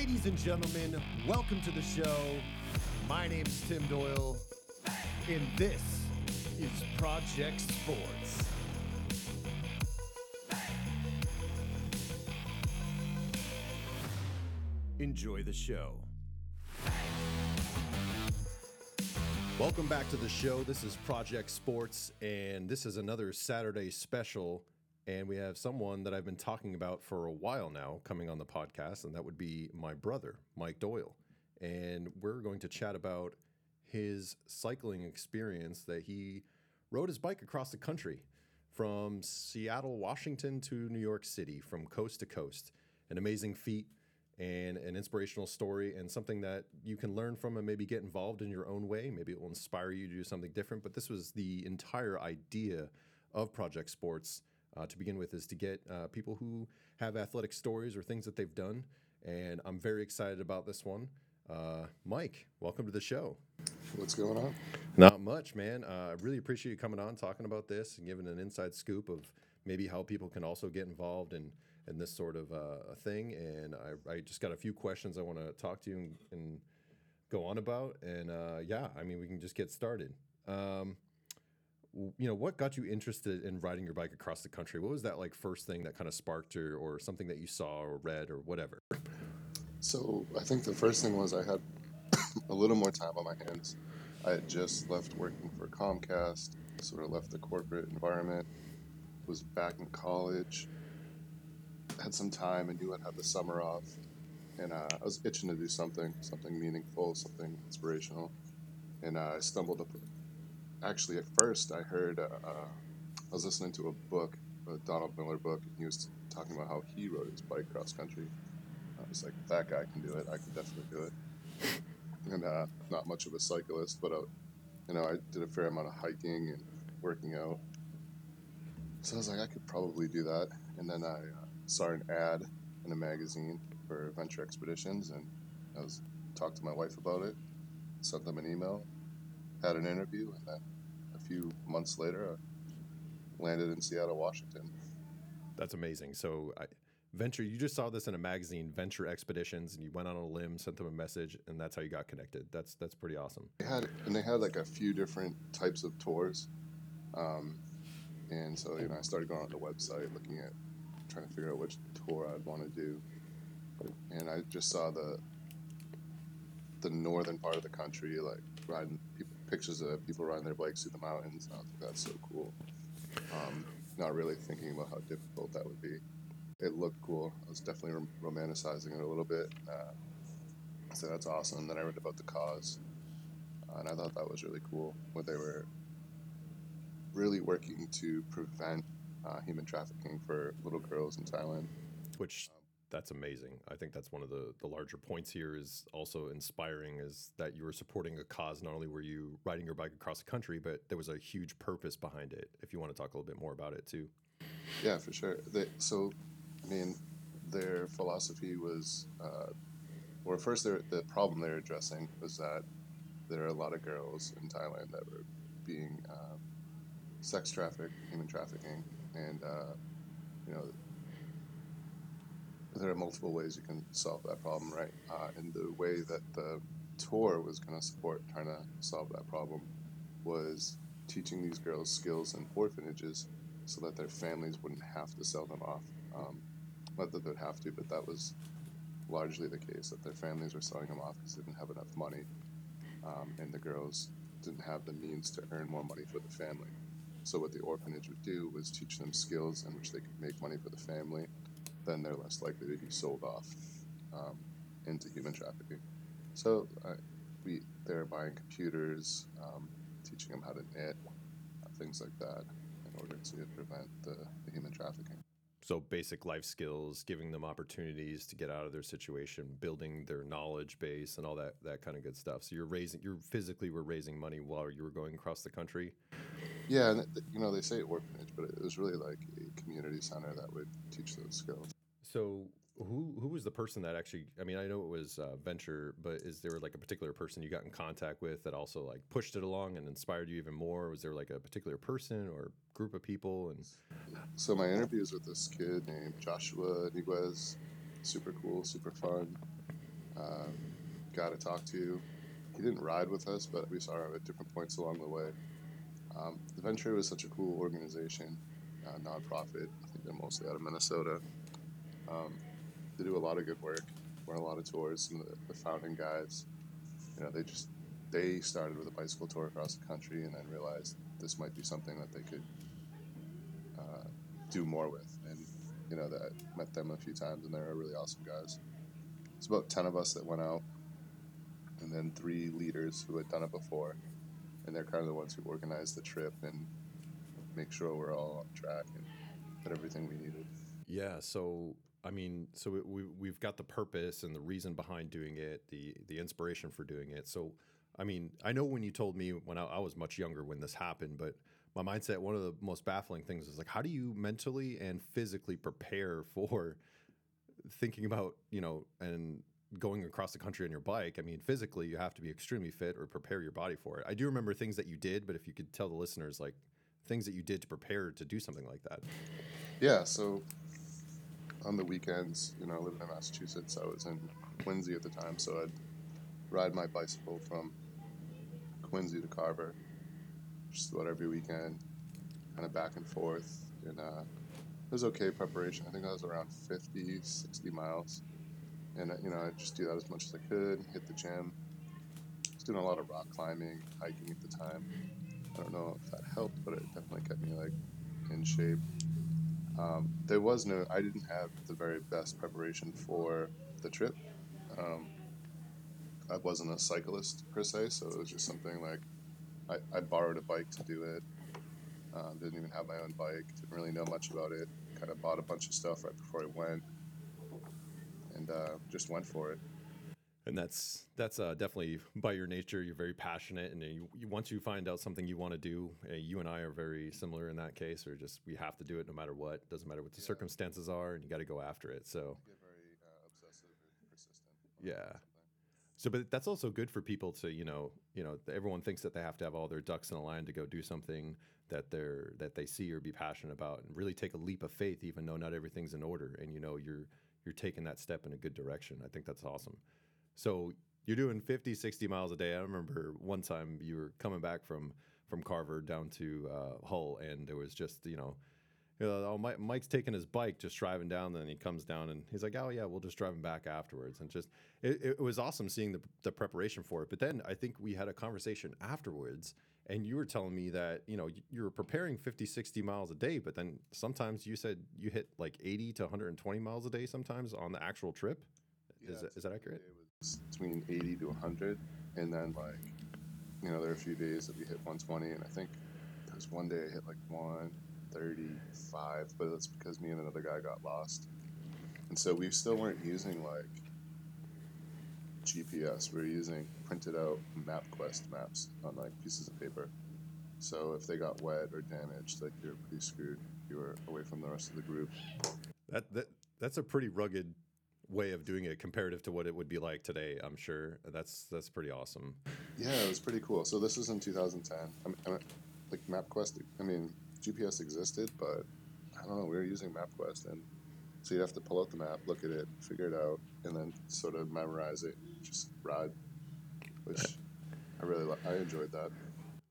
Ladies and gentlemen, welcome to the show. My name is Tim Doyle, and this is Project Sports. Enjoy the show. Welcome back to the show. This is Project Sports, and this is another Saturday special. And we have someone that I've been talking about for a while now coming on the podcast, and that would be my brother, Mike Doyle. And we're going to chat about his cycling experience that he rode his bike across the country from Seattle, Washington to New York City, from coast to coast. An amazing feat and an inspirational story and something that you can learn from and maybe get involved in your own way. Maybe it will inspire you to do something different. But this was the entire idea of Project Sports uh, to begin with is to get uh, people who have athletic stories or things that they've done. And I'm very excited about this one. Uh, Mike, welcome to the show. What's going on? Not much, man. Uh, I really appreciate you coming on, talking about this, and giving an inside scoop of maybe how people can also get involved in, in this sort of uh, a thing. And I, I just got a few questions I want to talk to you and, and go on about. And uh, yeah, I mean, we can just get started. Um, you know, what got you interested in riding your bike across the country? What was that like first thing that kind of sparked or, or something that you saw or read or whatever? So I think the first thing was I had a little more time on my hands. I had just left working for Comcast, sort of left the corporate environment, was back in college, had some time and knew I'd have the summer off. And uh, I was itching to do something, something meaningful, something inspirational. And uh, I stumbled up. Actually, at first, I heard uh, uh, I was listening to a book, a Donald Miller book, and he was talking about how he rode his bike cross country. I was like, that guy can do it, I can definitely do it. And uh, not much of a cyclist, but uh, you know, I did a fair amount of hiking and working out. So I was like, I could probably do that. And then I uh, saw an ad in a magazine for adventure Expeditions, and I was talked to my wife about it, sent them an email, had an interview, and then few months later, I landed in Seattle, Washington. That's amazing. So, I, Venture, you just saw this in a magazine, Venture Expeditions, and you went on a limb, sent them a message, and that's how you got connected. That's that's pretty awesome. They had and they had like a few different types of tours, um, and so you know I started going on the website, looking at trying to figure out which tour I'd want to do, and I just saw the the northern part of the country, like riding people, pictures of people riding their bikes through the mountains. And I like, that's so cool. Um, not really thinking about how difficult that would be. It looked cool. I was definitely rom- romanticizing it a little bit. Uh, so that's awesome. Then I read about the cause, uh, and I thought that was really cool. Where they were really working to prevent uh, human trafficking for little girls in Thailand. Which that's amazing. I think that's one of the the larger points here is also inspiring is that you were supporting a cause. Not only were you riding your bike across the country, but there was a huge purpose behind it. If you want to talk a little bit more about it too. Yeah, for sure. They, so, I mean, their philosophy was, uh, well, first, the problem they're addressing was that there are a lot of girls in Thailand that were being uh, sex trafficked, human trafficking, and uh, you know, there are multiple ways you can solve that problem, right? Uh, and the way that the tour was going to support trying to solve that problem was teaching these girls skills in orphanages so that their families wouldn't have to sell them off. Um, not that they'd have to, but that was largely the case that their families were selling them off because they didn't have enough money, um, and the girls didn't have the means to earn more money for the family. So what the orphanage would do was teach them skills in which they could make money for the family. Then they're less likely to be sold off um, into human trafficking. So uh, we they're buying computers, um, teaching them how to knit, uh, things like that, in order to prevent the, the human trafficking. So basic life skills, giving them opportunities to get out of their situation, building their knowledge base, and all that that kind of good stuff. So you're raising, you're physically were raising money while you were going across the country. Yeah, and you know they say orphanage, but it was really like community center that would teach those skills. So who who was the person that actually? I mean, I know it was uh, Venture, but is there like a particular person you got in contact with that also like pushed it along and inspired you even more? Was there like a particular person or group of people? And So my interviews with this kid named Joshua Niguez, super cool, super fun. uh, guy to talk to. He didn't ride with us, but we saw him at different points along the way. Um, the Venture was such a cool organization, uh, nonprofit. I think they're mostly out of Minnesota. Um, they do a lot of good work, run a lot of tours. and the, the founding guys, you know, they just they started with a bicycle tour across the country and then realized this might be something that they could uh, do more with. And you know, that met them a few times, and they're really awesome guys. It's about ten of us that went out, and then three leaders who had done it before, and they're kind of the ones who organized the trip and make sure we're all on track and had everything we needed. Yeah. So I mean, so we, we we've got the purpose and the reason behind doing it, the the inspiration for doing it. So I mean, I know when you told me when I, I was much younger when this happened, but my mindset, one of the most baffling things is like, how do you mentally and physically prepare for thinking about, you know, and going across the country on your bike? I mean, physically, you have to be extremely fit or prepare your body for it. I do remember things that you did, but if you could tell the listeners, like, things that you did to prepare to do something like that. Yeah. So on the weekends, you know, I living in Massachusetts, I was in Quincy at the time, so I'd ride my bicycle from Quincy to Carver just about every weekend, kind of back and forth. And uh, it was okay preparation. I think I was around 50, 60 miles. And, uh, you know, I just do that as much as I could, hit the gym. I was doing a lot of rock climbing, hiking at the time. I don't know if that helped, but it definitely kept me like in shape. Um, there was no, I didn't have the very best preparation for the trip. Um, I wasn't a cyclist per se, so it was just something like I, I borrowed a bike to do it. Um, didn't even have my own bike. Didn't really know much about it. Kind of bought a bunch of stuff right before I went, and uh, just went for it. And that's that's uh, definitely by your nature. You're very passionate, and you, you, once you find out something you want to do, uh, you and I are very similar in that case. Or just we have to do it no matter what. Doesn't matter what the yeah. circumstances are, and you got to go after it. So. Very, uh, obsessive and persistent. Yeah. So, but that's also good for people to, you know, you know, everyone thinks that they have to have all their ducks in a line to go do something that they're that they see or be passionate about, and really take a leap of faith, even though not everything's in order, and you know, you're you're taking that step in a good direction. I think that's awesome. So you're doing 50, 60 miles a day. I remember one time you were coming back from from Carver down to uh, Hull, and there was just you know you know, oh, Mike, Mike's taking his bike, just driving down. Then he comes down and he's like, oh yeah, we'll just drive him back afterwards. And just it, it was awesome seeing the, the preparation for it. But then I think we had a conversation afterwards, and you were telling me that you know you were preparing 50, 60 miles a day, but then sometimes you said you hit like 80 to 120 miles a day sometimes on the actual trip. Yeah, is, that, is that accurate? Between 80 to 100, and then like you know there are a few days that we hit 120, and I think there was one day I hit like 135, but that's because me and another guy got lost. And so we still weren't using like GPS. We were using printed out MapQuest maps on like pieces of paper. So if they got wet or damaged, like you're pretty screwed. You were away from the rest of the group. That that that's a pretty rugged way of doing it comparative to what it would be like today. I'm sure that's that's pretty awesome. Yeah, it was pretty cool. So this was in 2010. I mean, like MapQuest. I mean, GPS existed, but I don't know. We were using MapQuest, and so you'd have to pull out the map, look at it, figure it out, and then sort of memorize it, just ride. Which I really I enjoyed that.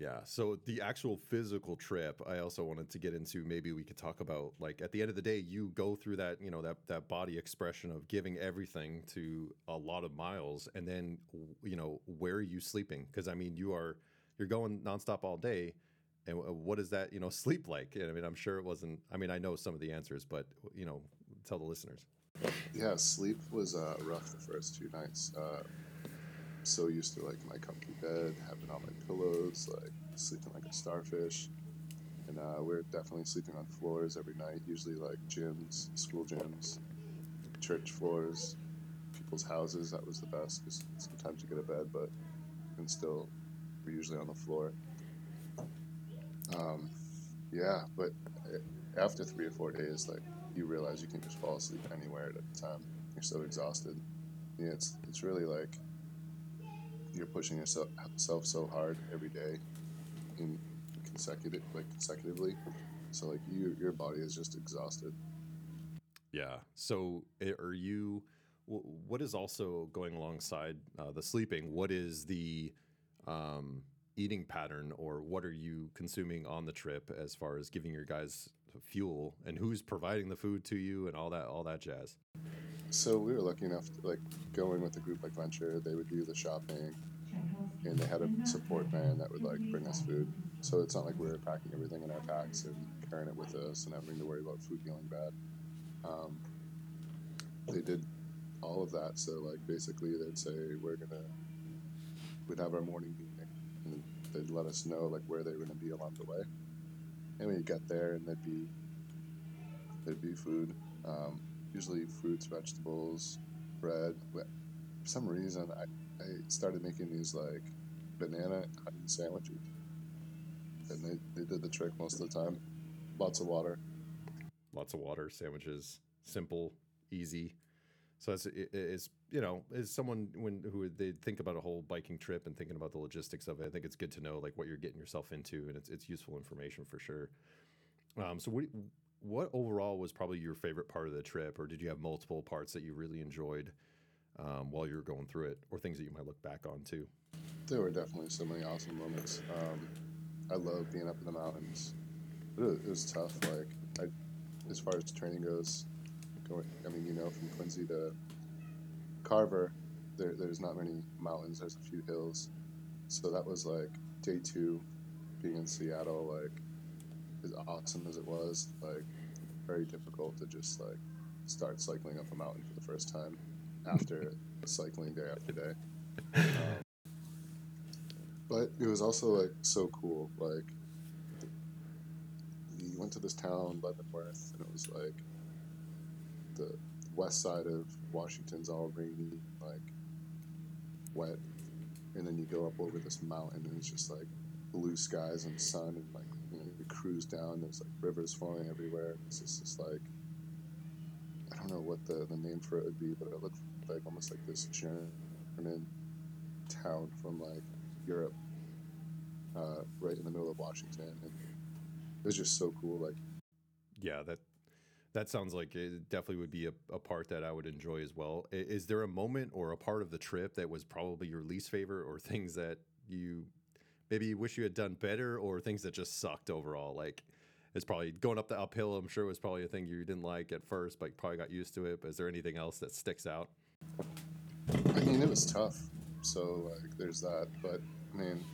Yeah. So the actual physical trip, I also wanted to get into. Maybe we could talk about like at the end of the day, you go through that you know that that body expression of giving everything to a lot of miles, and then you know where are you sleeping? Because I mean, you are you're going nonstop all day and what is that you know sleep like i mean i'm sure it wasn't i mean i know some of the answers but you know tell the listeners yeah sleep was uh, rough the first two nights uh, so used to like my comfy bed having all my pillows like sleeping like a starfish and uh, we are definitely sleeping on floors every night usually like gyms school gyms church floors people's houses that was the best because sometimes you get a bed but and still we're usually on the floor um, yeah, but after three or four days, like you realize you can just fall asleep anywhere at a time. You're so exhausted. Yeah, it's it's really like you're pushing yourself so hard every day in consecutive like consecutively. So like you your body is just exhausted. Yeah. So are you what is also going alongside uh, the sleeping? What is the um, eating pattern, or what are you consuming on the trip as far as giving your guys fuel, and who's providing the food to you, and all that, all that jazz? So we were lucky enough to like going with a group like Venture. They would do the shopping, and they had a support van that would like bring us food. So it's not like we were packing everything in our packs and carrying it with us and having to worry about food feeling bad. Um, they did all of that. So like basically they'd say we're gonna we'd have our morning meeting and they'd let us know like where they were gonna be along the way. And we'd get there and there'd be there'd be food, um, usually fruits, vegetables, bread. For some reason, I, I started making these like banana onion sandwiches, and they, they did the trick most of the time. Lots of water. Lots of water, sandwiches, simple, easy. So it's, it's you know, as someone when who they think about a whole biking trip and thinking about the logistics of it, I think it's good to know like what you're getting yourself into, and it's it's useful information for sure. Um, so what what overall was probably your favorite part of the trip, or did you have multiple parts that you really enjoyed um, while you were going through it, or things that you might look back on too? There were definitely so many awesome moments. Um, I love being up in the mountains. It was, it was tough. Like I, as far as training goes, I mean, you know, from Quincy to Carver, there, there's not many mountains. There's a few hills. So that was like day two, being in Seattle. Like as awesome as it was, like very difficult to just like start cycling up a mountain for the first time after cycling day after day. Um, but it was also like so cool. Like we went to this town, Leavenworth, and it was like the west side of Washington's all rainy, like wet, and then you go up over this mountain and it's just like blue skies and sun and like you know you cruise down. There's like rivers flowing everywhere. It's just, just like I don't know what the, the name for it would be, but it looked like almost like this German town from like Europe, uh, right in the middle of Washington, and it was just so cool. Like, yeah, that that sounds like it definitely would be a, a, part that I would enjoy as well. Is there a moment or a part of the trip that was probably your least favorite, or things that you maybe wish you had done better, or things that just sucked overall? Like, it's probably going up the uphill. I'm sure it was probably a thing you didn't like at first, but probably got used to it. But is there anything else that sticks out? I mean, it was tough. So like, there's that. But I mean,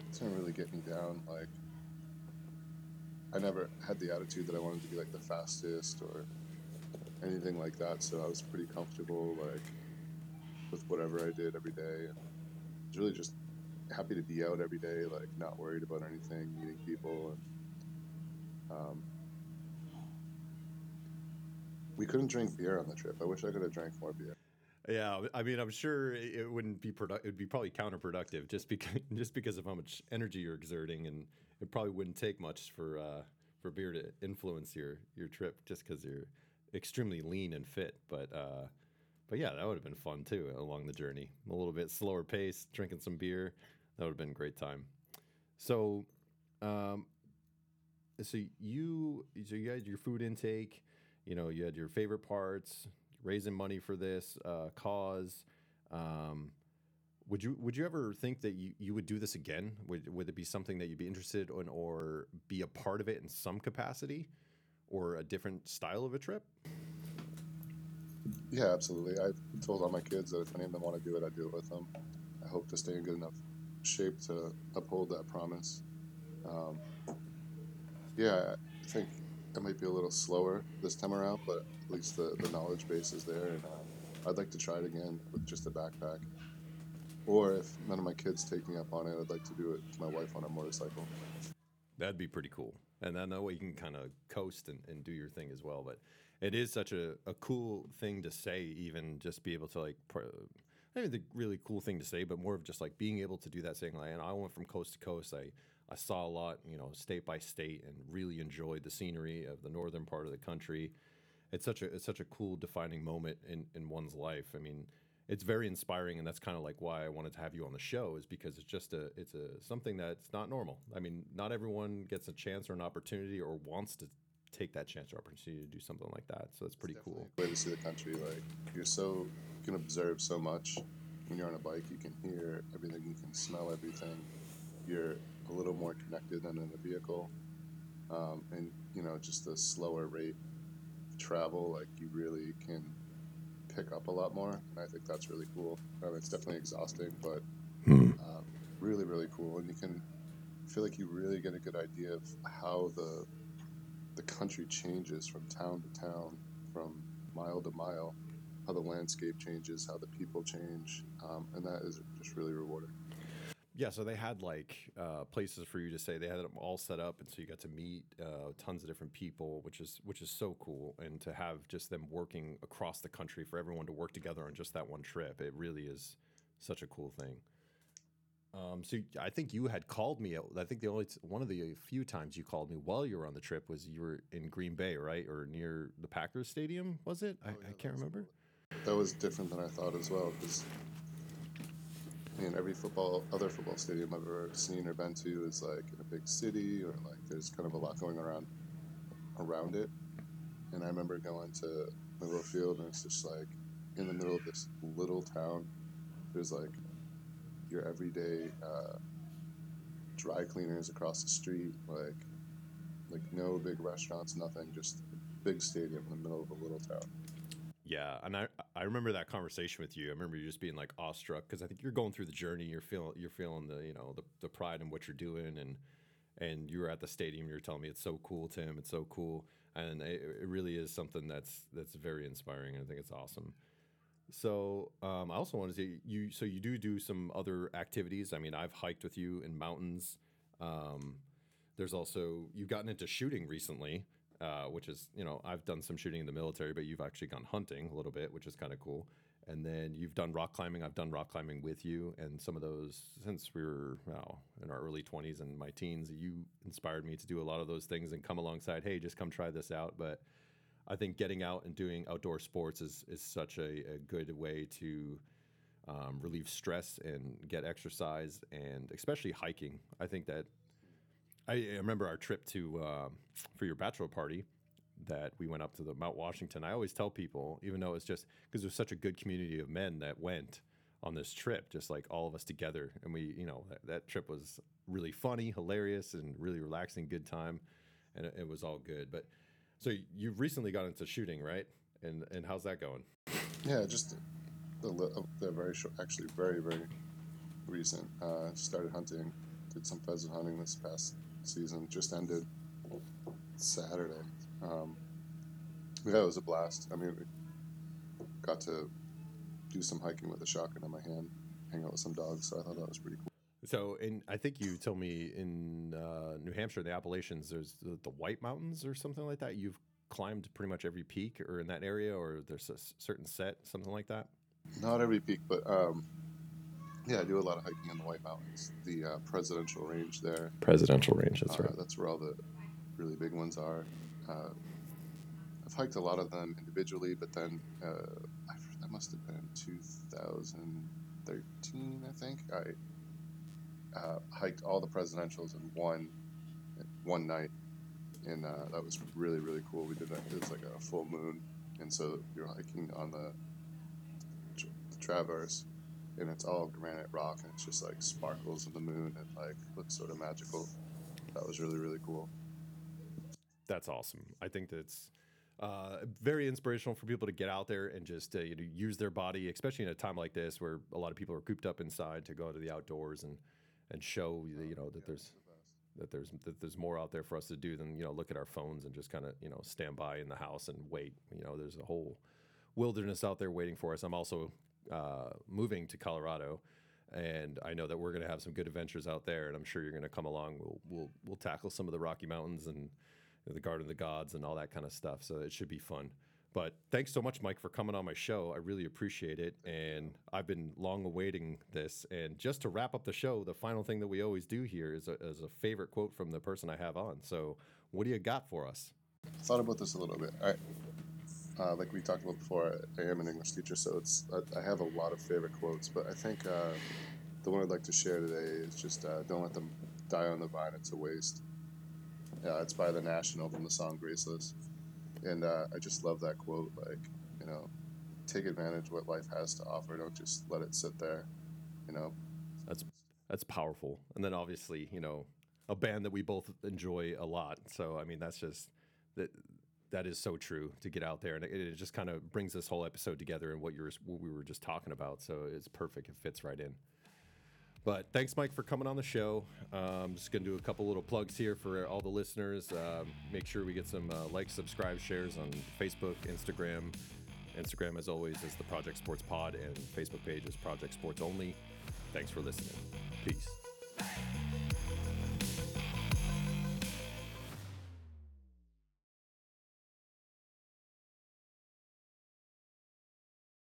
it didn't really get me down. Like, I never had the attitude that I wanted to be like the fastest or anything like that. So I was pretty comfortable like with whatever I did every day. And I was really just happy to be out every day, like not worried about anything, meeting people, and um, we couldn't drink beer on the trip. I wish I could have drank more beer. Yeah, I mean, I'm sure it wouldn't be product. It would be probably counterproductive just because just because of how much energy you're exerting, and it probably wouldn't take much for uh, for beer to influence your your trip, just because you're extremely lean and fit. But uh, but yeah, that would have been fun too along the journey. A little bit slower pace, drinking some beer, that would have been a great time. So, um, so you so you had your food intake. You know, you had your favorite parts raising money for this uh, cause. Um, would you would you ever think that you, you would do this again? Would would it be something that you'd be interested in or be a part of it in some capacity, or a different style of a trip? Yeah, absolutely. I've told all my kids that if any of them want to do it, I do it with them. I hope to stay in good enough shape to uphold that promise. Um, yeah, I think it might be a little slower this time around, but at least the, the knowledge base is there, and uh, I'd like to try it again with just a backpack. Or if none of my kids take me up on it, I'd like to do it with my wife on a motorcycle. That'd be pretty cool. And then that way you can kind of coast and, and do your thing as well. But it is such a, a cool thing to say, even just be able to like, pr- maybe the really cool thing to say, but more of just like being able to do that, saying like, and I went from coast to coast. I, I saw a lot, you know, state by state, and really enjoyed the scenery of the northern part of the country. It's such a it's such a cool defining moment in in one's life. I mean, it's very inspiring, and that's kind of like why I wanted to have you on the show, is because it's just a it's a something that's not normal. I mean, not everyone gets a chance or an opportunity or wants to take that chance or opportunity to do something like that. So that's pretty cool. Way to see the country. Like you're so you can observe so much when you're on a bike. You can hear everything. You can smell everything. You're a little more connected than in a vehicle, um, and you know just the slower rate of travel. Like you really can pick up a lot more, and I think that's really cool. Um, it's definitely exhausting, but Hmm. um, really really cool, and you can feel like you really get a good idea of how the the country changes from town to town, from mile to mile, how the landscape changes, how the people change, um, and that is just really rewarding. Yeah, so they had like uh, places for you to stay. They had them all set up, and so you got to meet uh, tons of different people, which is which is so cool. And to have just them working across the country for everyone to work together on just that one trip, it really is such a cool thing. Um, so I think you had called me. I think the only t- one of the few times you called me while you were on the trip was you were in Green Bay, right, or near the Packers Stadium, was it? I, Oh, yeah, I can't remember. That was different than I thought as well, because I mean, every football, other football stadium I've ever seen or been to is like in a big city, or like there's kind of a lot going around around it. And I remember going to Middle Field, and it's just like in the middle of this little town. There's like your everyday uh, dry cleaners across the street, like like no big restaurants, nothing, just a big stadium in the middle of a little town. Yeah, and I I remember that conversation with you. I remember you just being like awestruck because I think you're going through the journey. You're feeling you're feeling the you know the, the pride in what you're doing, and and you were at the stadium. You're telling me it's so cool, Tim. It's so cool, and it, it really is something that's that's very inspiring. And I think it's awesome. So um, I also want to say you. So you do do some other activities. I mean, I've hiked with you in mountains. Um, there's also you've gotten into shooting recently, uh, which is you know I've done some shooting in the military, but you've actually gone hunting a little bit, which is kind of cool. And then you've done rock climbing. I've done rock climbing with you, and some of those since we were well, in our early 20s and my teens. You inspired me to do a lot of those things and come alongside. Hey, just come try this out. But I think getting out and doing outdoor sports is is such a, a good way to um, relieve stress and get exercise, and especially hiking. I think that I, remember our trip to uh, for your bachelor party that we went up to the Mount Washington. I always tell people, even though it's just because there's such a good community of men that went on this trip, just like all of us together, and we, you know, that, that trip was really funny, hilarious, and really relaxing, good time, and it, it was all good. But so you've recently got into shooting, right? And and how's that going? Yeah, just the, the very short, actually very very recent. Uh, started hunting, did some pheasant hunting this past season. Just ended Saturday. Um, yeah, it was a blast. I mean, we got to do some hiking with a shotgun in my hand, hang out with some dogs. So I thought that was pretty cool. So, in I think you told me in uh, New Hampshire, the Appalachians, there's the, the White Mountains or something like that. You've climbed pretty much every peak, or in that area, or there's a certain set, something like that. Not every peak, but um, yeah, I do a lot of hiking in the White Mountains, the uh, presidential range there. Presidential range. That's uh, right. That's where all the really big ones are. Uh, I've hiked a lot of them individually, but then uh, I, that must have been 2013, I think. I uh, hiked all the presidentials in one one night, and uh, that was really really cool. We did that. It was like a full moon, and so you're hiking on the, the traverse, and it's all granite rock, and it's just like sparkles in the moon and like looks sort of magical. That was really really cool. That's awesome. I think that's uh, very inspirational for people to get out there and just uh, you know, use their body, especially in a time like this where a lot of people are cooped up inside, to go to the outdoors and and show you know that there's that there's that there's more out there for us to do than you know look at our phones and just kind of you know stand by in the house and wait. You know, there's a whole wilderness out there waiting for us. I'm also uh, moving to Colorado, and I know that we're going to have some good adventures out there, and I'm sure you're going to come along. We'll we'll we'll tackle some of the Rocky Mountains and the Garden of the Gods and all that kind of stuff. So it should be fun. But thanks so much, Mike, for coming on my show. I really appreciate it. And I've been long awaiting this. And just to wrap up the show, the final thing that we always do here is a, is a favorite quote from the person I have on. So, what do you got for us? Thought about this a little bit. I, uh, like we talked about before, I, am an English teacher, so it's I, I have a lot of favorite quotes. But I think uh, the one I'd like to share today is just uh, "Don't let them die on the vine; it's a waste." Yeah, it's by the National from the song Graceless, and uh, I just love that quote. Like, you know, take advantage of what life has to offer. Don't just let it sit there. You know, That's that's powerful. And then obviously, you know, a band that we both enjoy a lot. So I mean, that's just that that is so true to get out there, and it, it just kind of brings this whole episode together and what you're what we were just talking about. So it's perfect. It fits right in. But thanks, Mike, for coming on the show. Um, just going to do a couple little plugs here for all the listeners. Um, make sure we get some uh, likes, subscribe, shares on Facebook, Instagram. Instagram, as always, is the Project Sports Pod, and Facebook page is Project Sports Only. Thanks for listening. Peace.